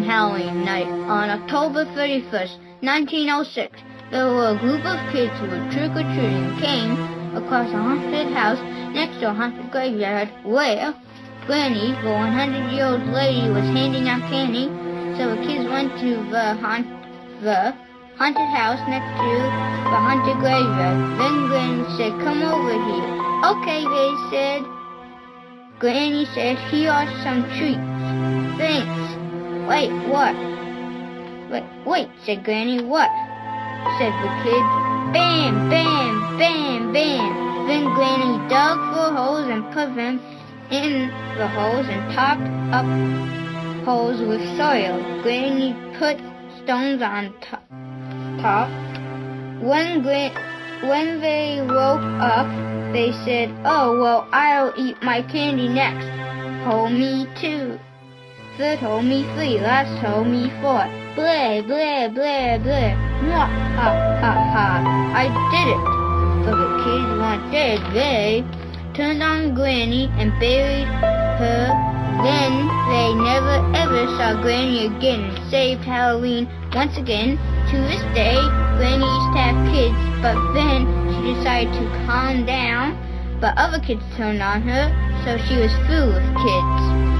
Halloween night on October 31st, 1906. There were a group of kids who were trick-or-treating came across a haunted house next to a haunted graveyard where Granny, the 100-year-old lady, was handing out candy. So the kids went to the, haunt, the haunted house next to the haunted graveyard. Then Granny said, come over here. Okay, they said. Granny said, here are some treats. Thanks. Wait, what? Wait, wait, said Granny, what? Said the kid. Bam, bam, bam, bam. Then Granny dug for holes and put them in the holes and topped up holes with soil. Granny put stones on top. top. When, Gra- when they woke up, they said, Oh, well, I'll eat my candy next. Hold me two. Third told me three. Last told me four. Blah, blah, blah, blah. Mwah, ha, ha, ha. I did it. But the kids weren't dead. They turned on Granny and buried her. Then they never ever saw Granny again and saved Halloween once again. To this day, Granny used to have kids, but then she decided to calm down. But other kids turned on her, so she was full of kids.